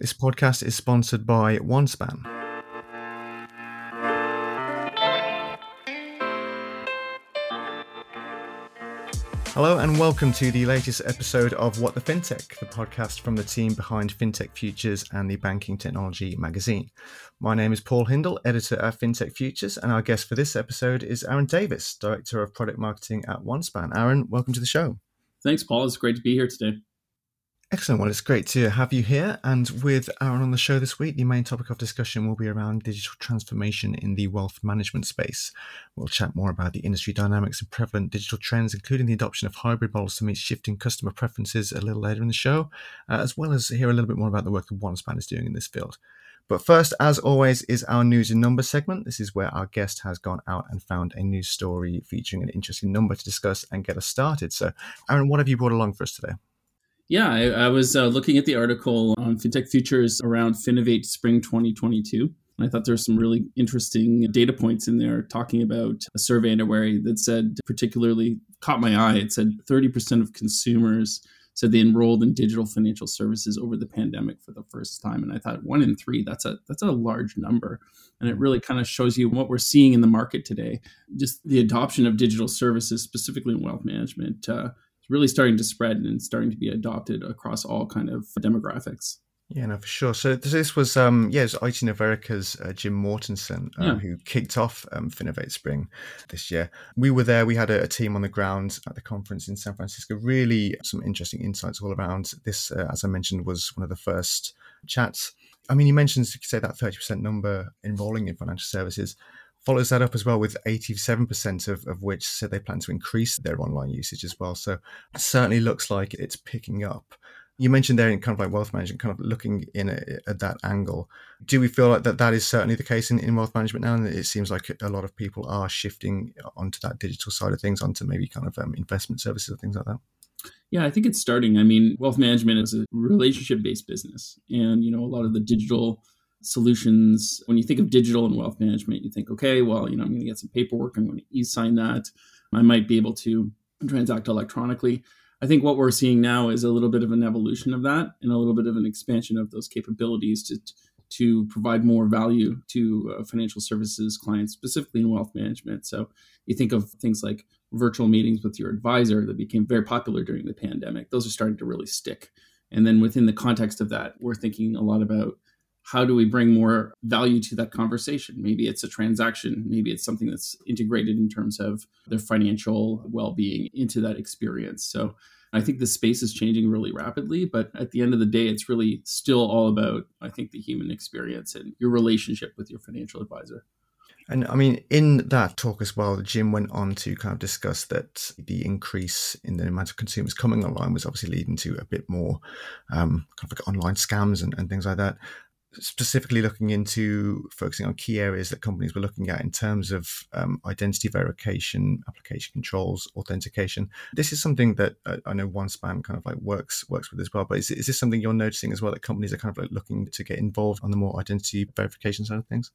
This podcast is sponsored by OneSpan. Hello and welcome to the latest episode of What the FinTech, the podcast from the team behind FinTech Futures and the Banking Technology magazine. My name is Paul Hindle, editor at FinTech Futures, and our guest for this episode is Aaron Davis, director of product marketing at OneSpan. Aaron, welcome to the show. Thanks, Paul. It's great to be here today. Excellent. Well, it's great to have you here. And with Aaron on the show this week, the main topic of discussion will be around digital transformation in the wealth management space. We'll chat more about the industry dynamics and prevalent digital trends, including the adoption of hybrid models to meet shifting customer preferences a little later in the show, uh, as well as hear a little bit more about the work that OneSpan is doing in this field. But first, as always, is our news and number segment. This is where our guest has gone out and found a news story featuring an interesting number to discuss and get us started. So, Aaron, what have you brought along for us today? Yeah, I, I was uh, looking at the article on FinTech Futures around Finovate Spring 2022. And I thought there were some really interesting data points in there talking about a survey in underway that said, particularly caught my eye. It said 30% of consumers said they enrolled in digital financial services over the pandemic for the first time. And I thought one in three, that's a that's a large number. And it really kind of shows you what we're seeing in the market today. Just the adoption of digital services, specifically in wealth management, uh, really starting to spread and starting to be adopted across all kind of demographics. Yeah, no, for sure. So this was, um, yeah, it was Aite-Novarica's uh, Jim Mortensen uh, yeah. who kicked off um, Finovate Spring this year. We were there. We had a, a, team on the ground at the conference in San Francisco. Really, some interesting insights all around. This, uh, as I mentioned, was one of the first chats. I mean, you mentioned, say, that thirty percent number enrolling in financial services follows that up as well with 87% of, of which said they plan to increase their online usage as well. So it certainly looks like it's picking up. You mentioned there in kind of like wealth management, kind of looking in at that angle. Do we feel like that that is certainly the case in, in wealth management now? And it seems like a lot of people are shifting onto that digital side of things, onto maybe kind of um, investment services and things like that. Yeah, I think it's starting. I mean, wealth management is a relationship based business. And, you know, a lot of the digital solutions. When you think of digital and wealth management, you think, okay, well, you know, I'm going to get some paperwork. I'm going to e-sign that. I might be able to transact electronically. I think what we're seeing now is a little bit of an evolution of that and a little bit of an expansion of those capabilities to to provide more value to uh, financial services clients, specifically in wealth management. So you think of things like virtual meetings with your advisor that became very popular during the pandemic. Those are starting to really stick. And then within the context of that, we're thinking a lot about how do we bring more value to that conversation? Maybe it's a transaction, maybe it's something that's integrated in terms of their financial well being into that experience. So I think the space is changing really rapidly, but at the end of the day, it's really still all about, I think, the human experience and your relationship with your financial advisor. And I mean, in that talk as well, Jim went on to kind of discuss that the increase in the amount of consumers coming online was obviously leading to a bit more um, kind of like online scams and, and things like that specifically looking into focusing on key areas that companies were looking at in terms of um, identity verification, application controls, authentication. This is something that uh, I know OneSpan kind of like works works with as well. But is, is this something you're noticing as well that companies are kind of like looking to get involved on the more identity verification side of things?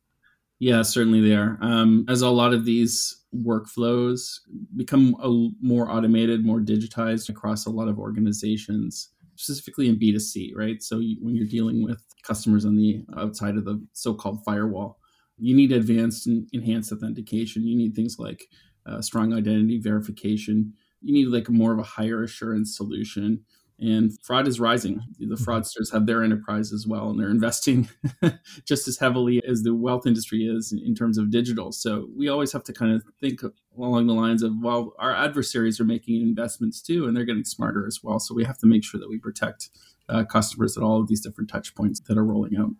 Yeah, certainly they are. Um, as a lot of these workflows become a, more automated, more digitized across a lot of organizations, specifically in B2C, right? So you, when you're dealing with customers on the outside of the so-called firewall. You need advanced and enhanced authentication. You need things like uh, strong identity verification. You need like more of a higher assurance solution. And fraud is rising. The mm-hmm. fraudsters have their enterprise as well, and they're investing just as heavily as the wealth industry is in terms of digital. So we always have to kind of think along the lines of, well, our adversaries are making investments too, and they're getting smarter as well. So we have to make sure that we protect uh, customers at all of these different touch points that are rolling out.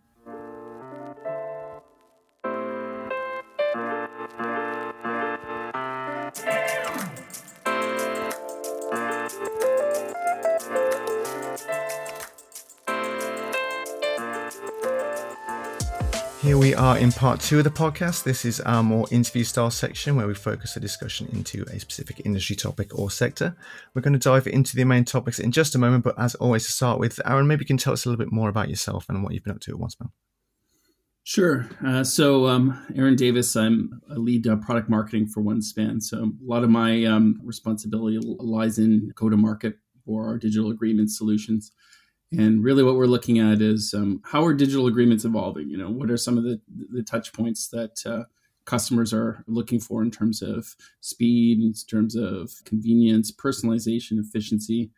We are in part two of the podcast. This is our more interview style section where we focus the discussion into a specific industry topic or sector. We're going to dive into the main topics in just a moment, but as always, to start with, Aaron, maybe you can tell us a little bit more about yourself and what you've been up to at OneSpan. Sure. Uh, so, um, Aaron Davis, I'm a lead uh, product marketing for OneSpan. So, a lot of my um, responsibility lies in go to market for our digital agreement solutions. And really, what we're looking at is um, how are digital agreements evolving? You know, what are some of the the touch points that uh, customers are looking for in terms of speed, in terms of convenience, personalization, efficiency.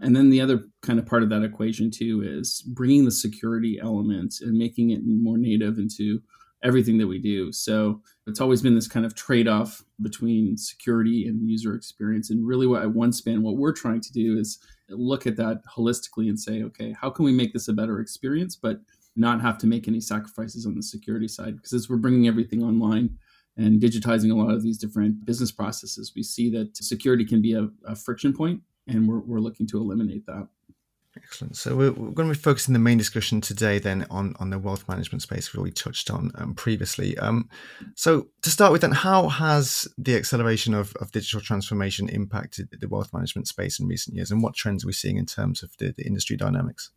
And then the other kind of part of that equation too is bringing the security element and making it more native into everything that we do. So it's always been this kind of trade off between security and user experience. And really, what at OneSpan, what we're trying to do is look at that holistically and say, okay, how can we make this a better experience, but not have to make any sacrifices on the security side? Because as we're bringing everything online, and digitizing a lot of these different business processes, we see that security can be a, a friction point, and we're, we're looking to eliminate that. Excellent. So we're, we're, going to be focusing the main discussion today then on, on the wealth management space we've already touched on um, previously. Um, so to start with then, how has the acceleration of, of digital transformation impacted the wealth management space in recent years and what trends are we seeing in terms of the, the industry dynamics?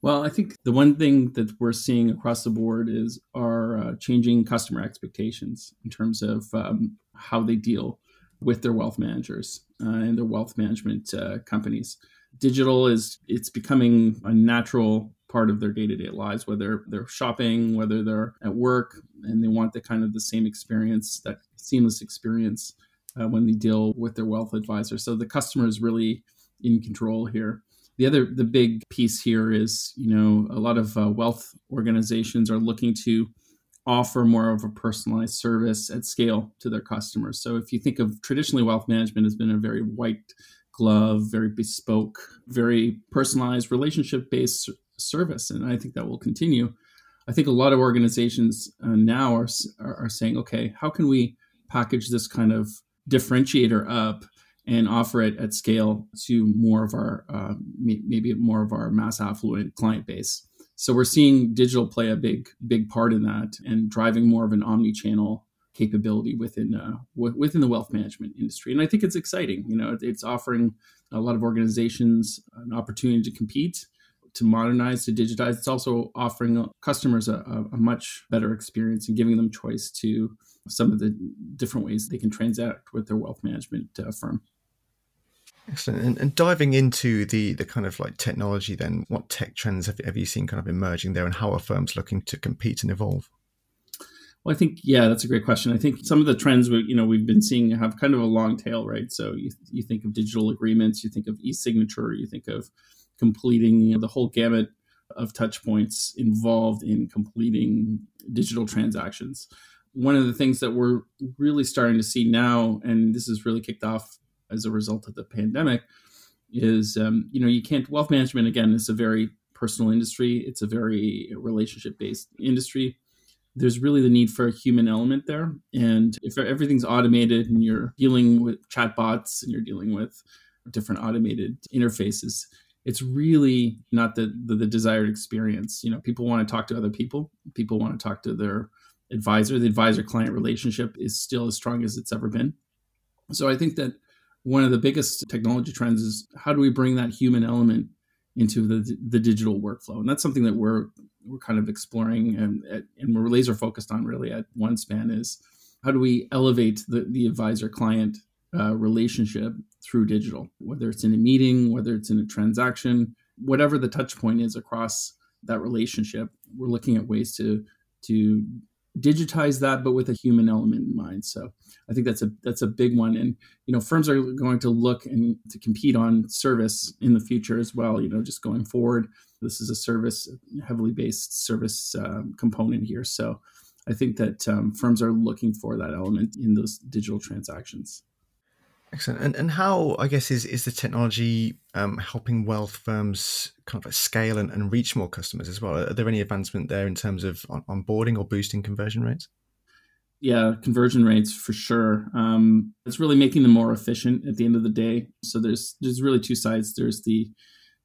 Well, I think the one thing that we're seeing across the board is our uh, changing customer expectations in terms of um, how they deal with their wealth managers uh, and their wealth management uh, companies digital is it's becoming a natural part of their day-to-day lives whether they're shopping whether they're at work and they want the kind of the same experience that seamless experience uh, when they deal with their wealth advisor. So the customer is really in control here. The other the big piece here is you know a lot of uh, wealth organizations are looking to offer more of a personalized service at scale to their customers. So if you think of traditionally wealth management has been a very white glove, very bespoke, very personalized, relationship based service. And I think that will continue. I think a lot of organizations uh, now are, are saying, okay, how can we package this kind of differentiator up and offer it at scale to more of our, uh, maybe more of our mass affluent client base? So we're seeing digital play a big, big part in that and driving more of an omni-channel capability within uh, w- within the wealth management industry. And I think it's exciting. You know, it's offering a lot of organizations an opportunity to compete, to modernize, to digitize. It's also offering customers a, a much better experience and giving them choice to some of the different ways they can transact with their wealth management uh, firm. Excellent. And, and, diving into the the kind of like technology, then, what tech trends have, have you seen kind of emerging there, and how are firms looking to compete and evolve? Well, I think yeah, that's a great question. I think some of the trends we you know we've been seeing have kind of a long tail, right? So you you think of digital agreements, you think of e-signature, you think of completing you know, the whole gamut of touch points involved in completing digital transactions. One of the things that we're really starting to see now, and this is really kicked off as a result of the pandemic, is um, you know you can't wealth management again is a very personal industry. It's a very relationship based industry there's really the need for a human element there. And if everything's automated and you're dealing with chatbots and you're dealing with different automated interfaces, it's really not the, the, the desired experience. You know, people want to talk to other people. People want to talk to their advisor. The advisor client relationship is still as strong as it's ever been. So I think that one of the biggest technology trends is how do we bring that human element into the the digital workflow, and that's something that we're we're kind of exploring and and we're laser focused on really at OneSpan is how do we elevate the the advisor client uh, relationship through digital, whether it's in a meeting, whether it's in a transaction, whatever the touch point is across that relationship, we're looking at ways to to digitize that but with a human element in mind. So i think that's a that's a big one. And you know firms are going to look and to compete on service in the future as well you know just going forward. This is a service heavily based service um, component here. So i think that um, firms are looking for that element in those digital transactions Excellent. And and how I guess is is the technology um, helping wealth firms kind of like scale and, and reach more customers as well? Are there any advancement there in terms of on, onboarding or boosting conversion rates? Yeah, conversion rates for sure. Um, it's really making them more efficient at the end of the day. So there's there's really two sides. There's the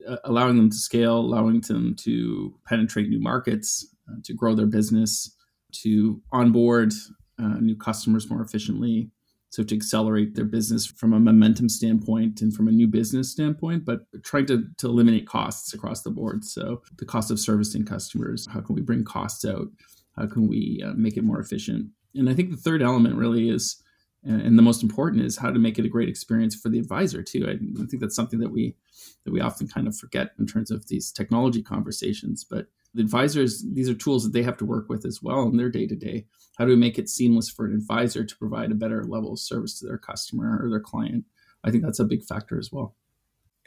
uh, allowing them to scale, allowing them to penetrate new markets, uh, to grow their business, to onboard uh, new customers more efficiently, so to accelerate their business from a momentum standpoint and from a new business standpoint, but trying to, to eliminate costs across the board. So the cost of servicing customers, how can we bring costs out? How can we uh, make it more efficient? And I think the third element really is and, the most important is how to make it a great experience for the advisor too. I, I think that's something that we that we often kind of forget in terms of these technology conversations, but the advisors these are tools that they have to work with as well in their day to day how do we make it seamless for an advisor to provide a better level of service to their customer or their client i think that's a big factor as well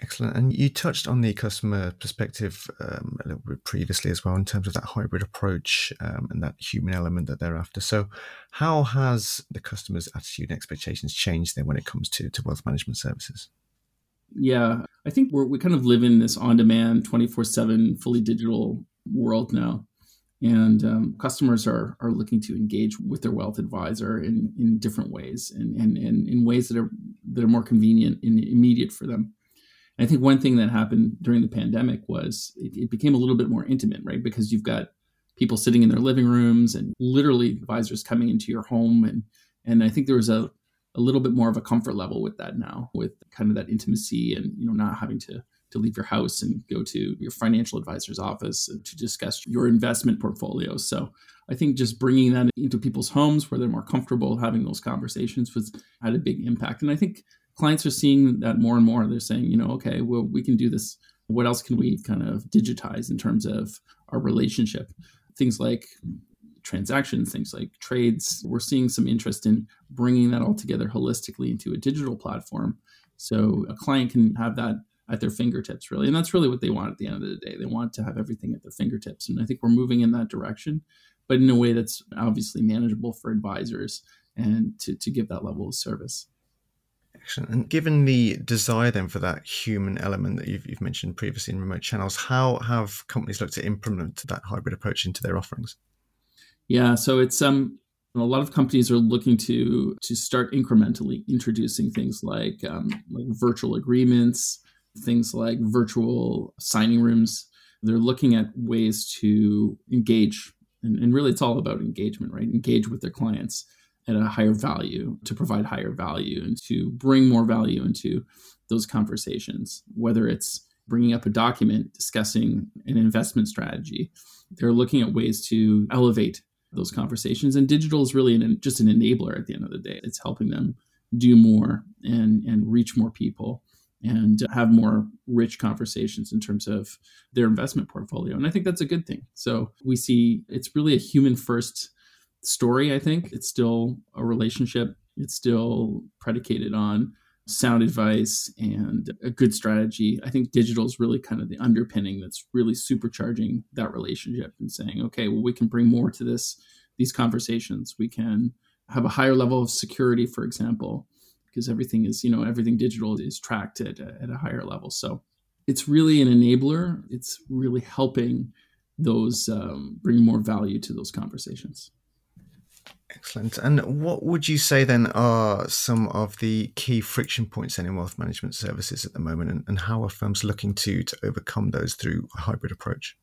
Excellent. And you touched on the customer perspective um, a little bit previously as well, in terms of that hybrid approach um, and that human element that they're after. So, how has the customer's attitude and expectations changed then when it comes to, to wealth management services? Yeah, I think we're, we kind of live in this on demand, 24 7, fully digital world now. And um, customers are, are looking to engage with their wealth advisor in, in different ways and, and, and in ways that are, that are more convenient and immediate for them. I think one thing that happened during the pandemic was it, it, became a little bit more intimate, right? Because you've got people sitting in their living rooms and literally advisors coming into your home, and and I think there was a a little bit more of a comfort level with that now, with kind of that intimacy and you know not having to to leave your house and go to your financial advisor's office to discuss your investment portfolio. So I think just bringing that into people's homes where they're more comfortable having those conversations was had a big impact. And I think clients are seeing that more and more. They're saying, you know, okay, well, we can do this. What else can we kind of digitize in terms of our relationship? Things like transactions, things like trades. We're seeing some interest in bringing that all together holistically into a digital platform. So a client can have that at their fingertips, really. And that's really what they want at the end of the day. They want to have everything at their fingertips. And I think we're moving in that direction, but in a way that's obviously manageable for advisors and to, to give that level of service. Excellent. And given the desire then for that human element that you've, you've mentioned previously in remote channels, how have companies looked to implement that hybrid approach into their offerings? Yeah, so it's um a lot of companies are looking to to start incrementally introducing things like um, like virtual agreements, things like virtual signing rooms. They're looking at ways to engage, and, and really, it's all about engagement, right? Engage with their clients at a higher value to provide higher value and to bring more value into those conversations whether it's bringing up a document discussing an investment strategy they're looking at ways to elevate those conversations and digital is really an, just an enabler at the end of the day it's helping them do more and and reach more people and have more rich conversations in terms of their investment portfolio and i think that's a good thing so we see it's really a human first story, I think. It's still a relationship, it's still predicated on sound advice and a good strategy. I think digital is really kind of the underpinning that's really supercharging that relationship and saying, okay, well, we can bring more to this, these conversations. We can have a higher level of security, for example, because everything is, you know, everything digital is tracked at, at a higher level. So it's really an enabler. It's really helping those um, bring more value to those conversations. Excellent. And what would you say then are some of the key friction points in wealth management services at the moment, and, and how are firms looking to to overcome those through a hybrid approach?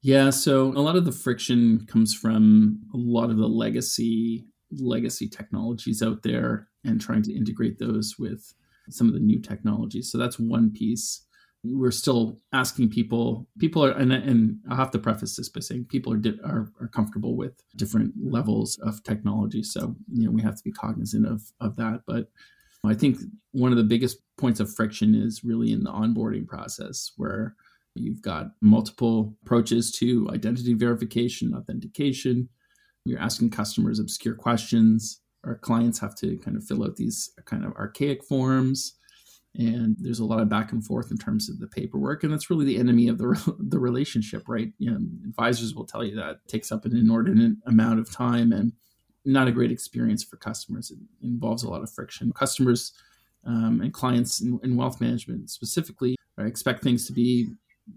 Yeah, so a lot of the friction comes from a lot of the legacy legacy technologies out there and trying to integrate those with some of the new technologies. So that's one piece. We're still asking people people are and, and i'll have to preface this by saying people are, are are comfortable with different levels of technology. So you know we have to be cognizant of of that. But i think one of the biggest points of friction is really in the onboarding process where you've got multiple approaches to identity verification authentication. You're asking customers obscure questions our clients have to kind of fill out these kind of archaic forms. And there's a lot of back and forth in terms of the paperwork. And that's really the enemy of the, the relationship right? You know, advisors will tell you that takes up an inordinate amount of time and not a great experience for customers. It involves a lot of friction. Customers um, and clients in, in, wealth management specifically expect things to be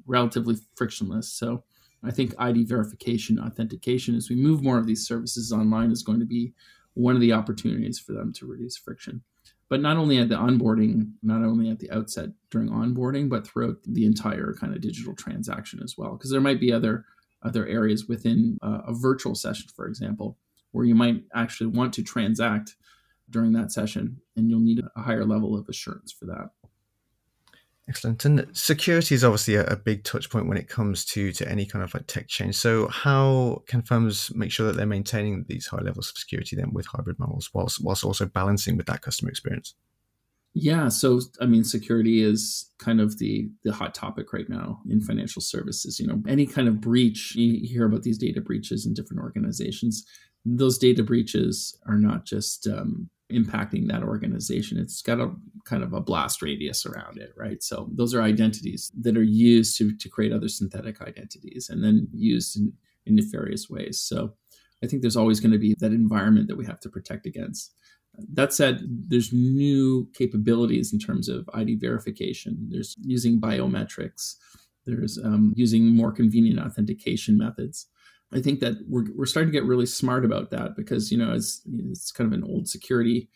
relatively frictionless. So i think id verification authentication as we move more of these services online is going to be one of the opportunities for them to reduce friction but not only at the onboarding, not only at the outset during onboarding, but throughout the entire kind of digital transaction as well. Because there might be other other areas within uh, a virtual session, for example, where you might actually want to transact during that session, and you'll need a higher level of assurance for that. Excellent. And security is obviously a, a, big touch point when it comes to to any kind of like tech change. So how can firms make sure that they're maintaining these high levels of security then with hybrid models whilst whilst also balancing with that customer experience? Yeah, so I mean security is kind of the the hot topic right now in financial services. You know, any kind of breach, you hear about these data breaches in different organizations. Those data breaches are not just um, impacting that organization. It's got a kind of a blast radius around it, right? So those are identities that are used to, to create other synthetic identities and then used in, in nefarious ways. So I think there's always going to be that environment that we have to protect against. That said, there's new capabilities in terms of ID verification. There's using biometrics. There's um, using more convenient authentication methods. I think that we're, we're starting to get really smart about that because, you know, it's, it's kind of an old security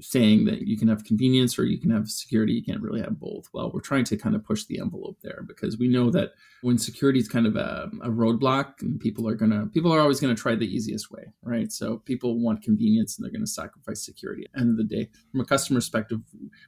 saying that you can have convenience or you can have security. You can't really have both. Well, we're trying to kind of push the envelope there because we know that when security is kind of a, a roadblock and people are going to, people are always going to try the easiest way, right? So people want convenience and they're going to sacrifice security. At the end of the day, from a customer perspective,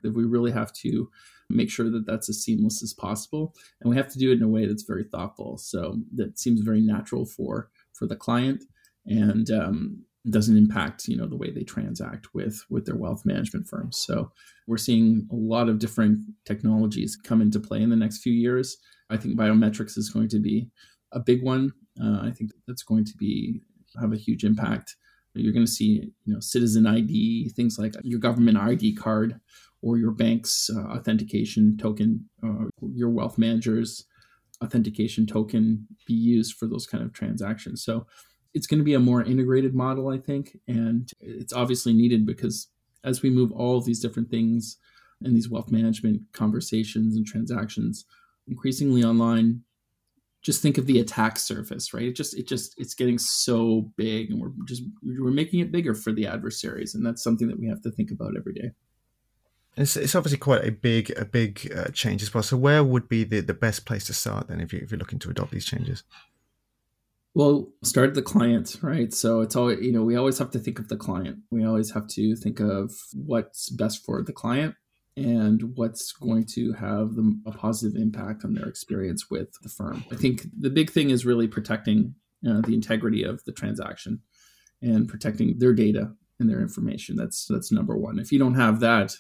that we really have to make sure that that's as seamless as possible and we have to do it in a way that's very thoughtful so that seems very natural for for the client and um, doesn't impact you know the way they transact with with their wealth management firms. So we're seeing a lot of different technologies come into play in the next few years. I think biometrics is going to be a big one. Uh, i think that's going to be have a huge impact. You're going to see you know citizen id things like your government id card or your bank's uh, authentication token, uh, your wealth manager's authentication token be used for those kind of transactions. So it's going to be a more integrated model, I think. And it's obviously needed because as we move all of these different things and these wealth management conversations and transactions increasingly online, just think of the attack surface, right? It just, it just, it's getting so big and we're just, we're making it bigger for the adversaries. And that's something that we have to think about every day. It's, it's obviously quite a big a big uh, change as well. So where would be the, the best place to start then if, you, if you're looking to adopt these changes? Well, start the client, right? So it's all you know. We always have to think of the client. We always have to think of what's best for the client and what's going to have the, a positive impact on their experience with the firm. I think the big thing is really protecting uh, the integrity of the transaction and protecting their data and their information. That's that's number one. If you don't have that,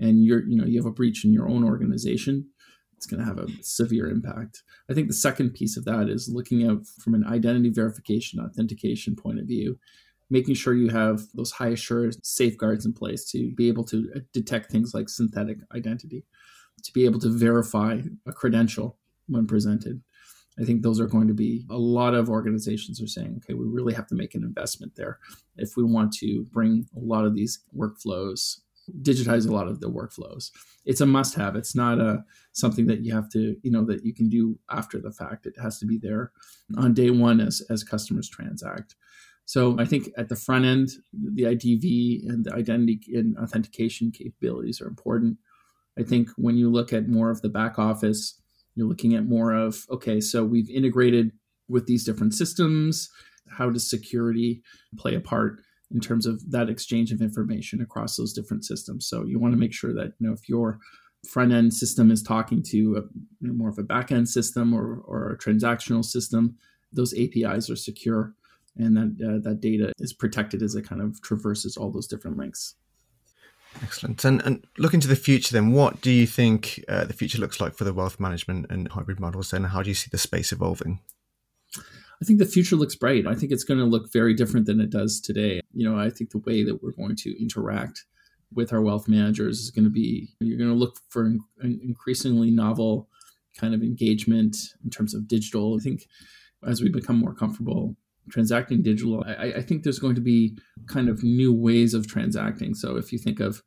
and you're you know you have a breach in your own organization it's going to have a severe impact. I think the second piece of that is looking at from an identity verification authentication point of view making sure you have those high assured safeguards in place to be able to uh, detect things like synthetic identity to be able to verify a credential when presented. I think those are going to be a lot of organizations are saying, okay, we really have to make an investment there if we want to bring a lot of these workflows digitize a lot of the workflows. It's a must have. It's not a something that you have to, you know, that you can do after the fact. It has to be there on day one as as customers transact. So I think at the front end, the IDV and the identity and authentication capabilities are important. I think when you look at more of the back office, you're looking at more of okay, so we've integrated with these different systems. How does security play a part? In terms of that exchange of information across those different systems. So you want to make sure that you know if your front end system is talking to a, more of a back end system or, or a transactional system, those APIs are secure and that uh, that data is protected as it kind of traverses all those different links. Excellent. And, and looking to the future, then, what do you think uh, the future looks like for the wealth management and hybrid models? And how do you see the space evolving? I think the future looks bright. I think it's going to look very different than it does today. You know, I think the way that we're going to interact with our wealth managers is going to be you're going to look for an increasingly novel kind of engagement in terms of digital. I think as we become more comfortable transacting digital, I, I think there's going to be kind of new ways of transacting. So if you think of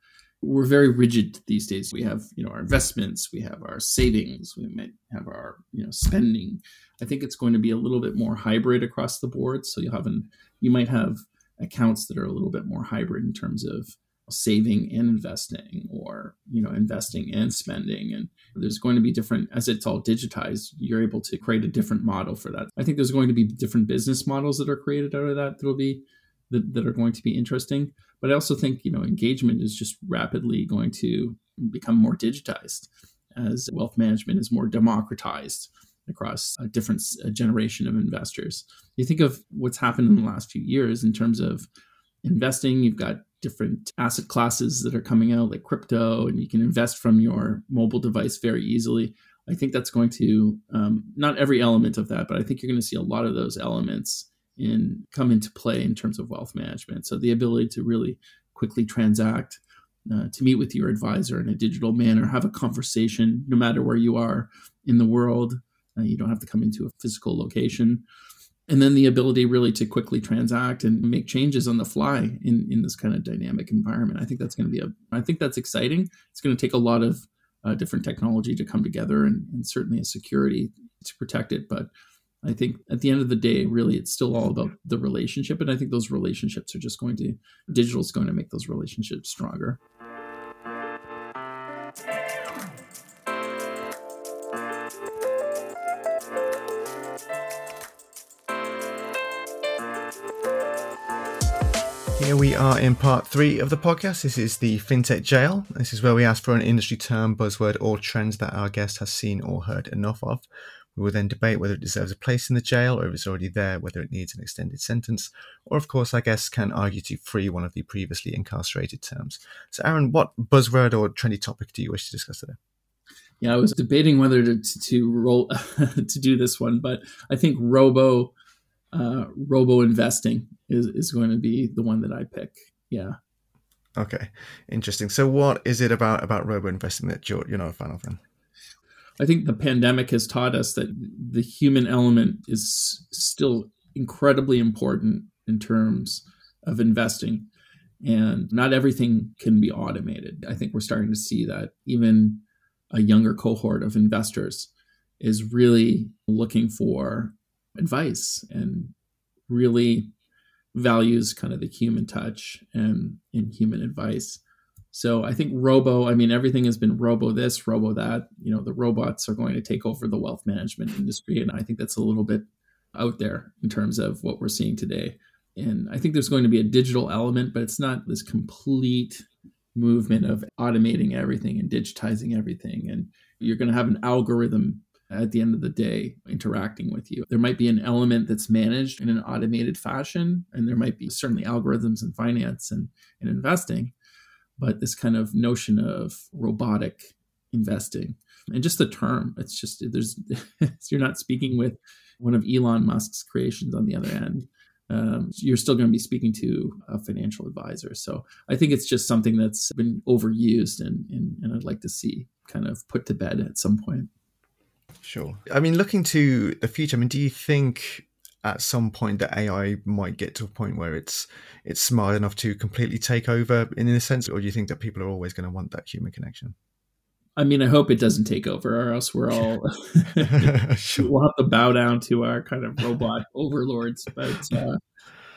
we're very rigid these days. We have, you know, our investments, we have our savings, we might have our, you know, spending. I think it's going to be a little bit more hybrid across the board. So you'll have an, you might have accounts that are a little bit more hybrid in terms of saving and investing or you know investing and spending and there's going to be different as it's all digitized you're able to create a different model for that i think there's going to be different business models that are created out of that that will be that, that are going to be interesting but I also think, you know, engagement is just rapidly going to become more digitized. as wealth management is more democratized across a different generation of investors. You think of what's happened in the last few years in terms of investing, you've got different asset classes that are coming out like crypto, and you can invest from your mobile device very easily. I think that's going to um, not every element of that, but I think you're going to see a lot of those elements in come into play in terms of wealth management. So the ability to really quickly transact, uh, to meet with your advisor in a digital manner, have a conversation, no matter where you are in the world. Uh, you don't have to come into a physical location. And then the ability really to quickly transact and make changes on the fly in, in this kind of dynamic environment. I think that's going to be a, I think that's exciting. It's going to take a lot of uh, different technology to come together and, and certainly a security to protect it. But I think at the end of the day, really, it's still all about the relationship. And I think those relationships are just going to, digital is going to make those relationships stronger. Here we are in part three of the podcast. This is the FinTech Jail. This is where we ask for an industry term, buzzword, or trends that our guest has seen or heard enough of. We will then debate whether it deserves a place in the jail or if it's already there, whether it needs an extended sentence, or of course, our guests can argue to free one of the previously incarcerated terms. So, Aaron, what buzzword or trendy topic do you wish to discuss today? Yeah, I was debating whether to to roll to do this one, but I think robo uh, robo investing is, is going to be the one that I pick. Yeah. Okay, interesting. So, what is it about about robo investing that you're you're not a fan of then? I think the pandemic has taught us that the human element is still incredibly important in terms of investing, and not everything can be automated. I think we're starting to see that even a younger cohort of investors is really looking for advice and really values kind of the human touch and in human advice. So I think robo, I mean, everything has been robo this, robo that. You know, the robots are going to take over the wealth management industry. And I think that's a little bit out there in terms of what we're seeing today. And I think there's going to be a digital element, but it's not this complete movement of automating everything and digitizing everything. And you're going to have an algorithm at the end of the day interacting with you. There might be an element that's managed in an automated fashion, and there might be certainly algorithms in finance and, and investing, but this kind of notion of robotic investing and just the term, it's just there's you're not speaking with one of Elon Musk's creations on the other end. Um, you're still going to be speaking to a financial advisor. So I think it's just something that's been overused and, and, and I'd like to see kind of put to bed at some point. Sure. I mean, looking to the future, I mean, do you think at some point that AI might get to a point where it's it's smart enough to completely take over in a sense, or do you think that people are always going to want that human connection? I mean, I hope it doesn't take over, or else we're all sure. we'll have to bow down to our kind of robot overlords. But uh,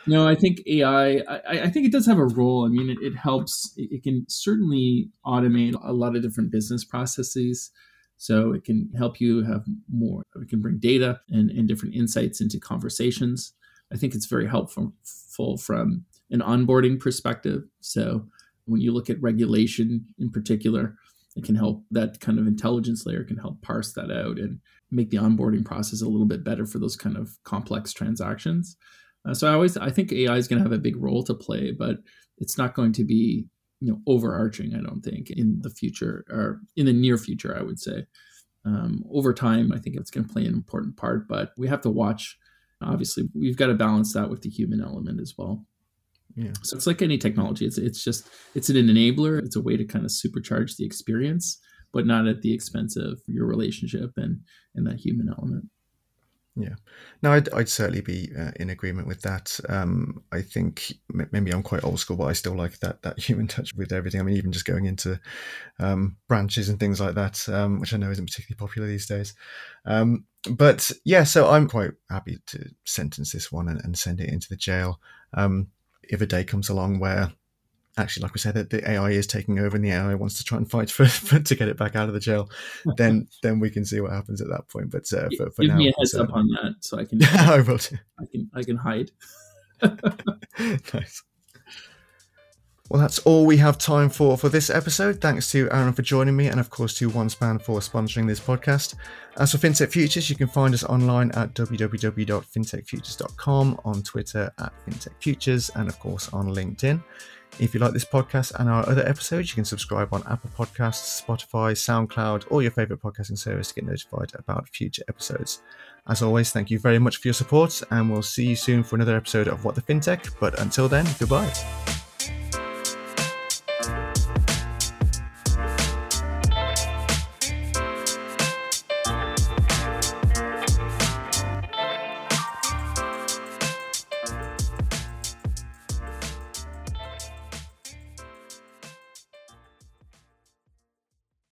no, I think AI. I, I, think it does have a role. I mean, it, it helps. It, it, can certainly automate a lot of different business processes. So it can help you have more, it can bring data and, and different insights into conversations. I think it's very helpful from an onboarding perspective. So when you look at regulation in particular, it can help that kind of intelligence layer can help parse that out and make the onboarding process a little bit better for those kind of complex transactions. Uh, so I always I think AI is going to have a big role to play, but it's not going to be you know overarching i don't think in the future or in the near future i would say. Um, over time i think it's going to play an important part but we have to watch obviously we've got to balance that with the human element as well. Yeah. So it's like any technology it's it's just it's an enabler it's a way to kind of supercharge the experience but not at the expense of your relationship and and that human element yeah, no, I'd, I'd certainly be uh, in agreement with that. Um, I think maybe I'm quite old school, but I still like that that human touch with everything. I mean, even just going into um, branches and things like that, um, which I know isn't particularly popular these days. Um, but yeah, so I'm quite happy to sentence this one and, and send it into the jail. Um, if a day comes along where actually, like we said, that the AI is taking over and the AI wants to try and fight for, for to get it back out of the jail, then then we can see what happens at that point. But uh, for, for give now, me a heads up on that so I can. I will. I can I can hide. nice. Well, that's all we have time for for this episode. Thanks to Aaron for joining me, and of course to OneSpan for sponsoring this podcast. As for FinTech Futures, you can find us online at www.fintechfutures.com, on Twitter at FinTech Futures, and of course on LinkedIn. If you like this podcast and our other episodes, you can subscribe on Apple Podcasts, Spotify, SoundCloud, or your favorite podcasting service to get notified about future episodes. As always, thank you very much for your support, and we'll see you soon for another episode of What the FinTech. But until then, goodbye.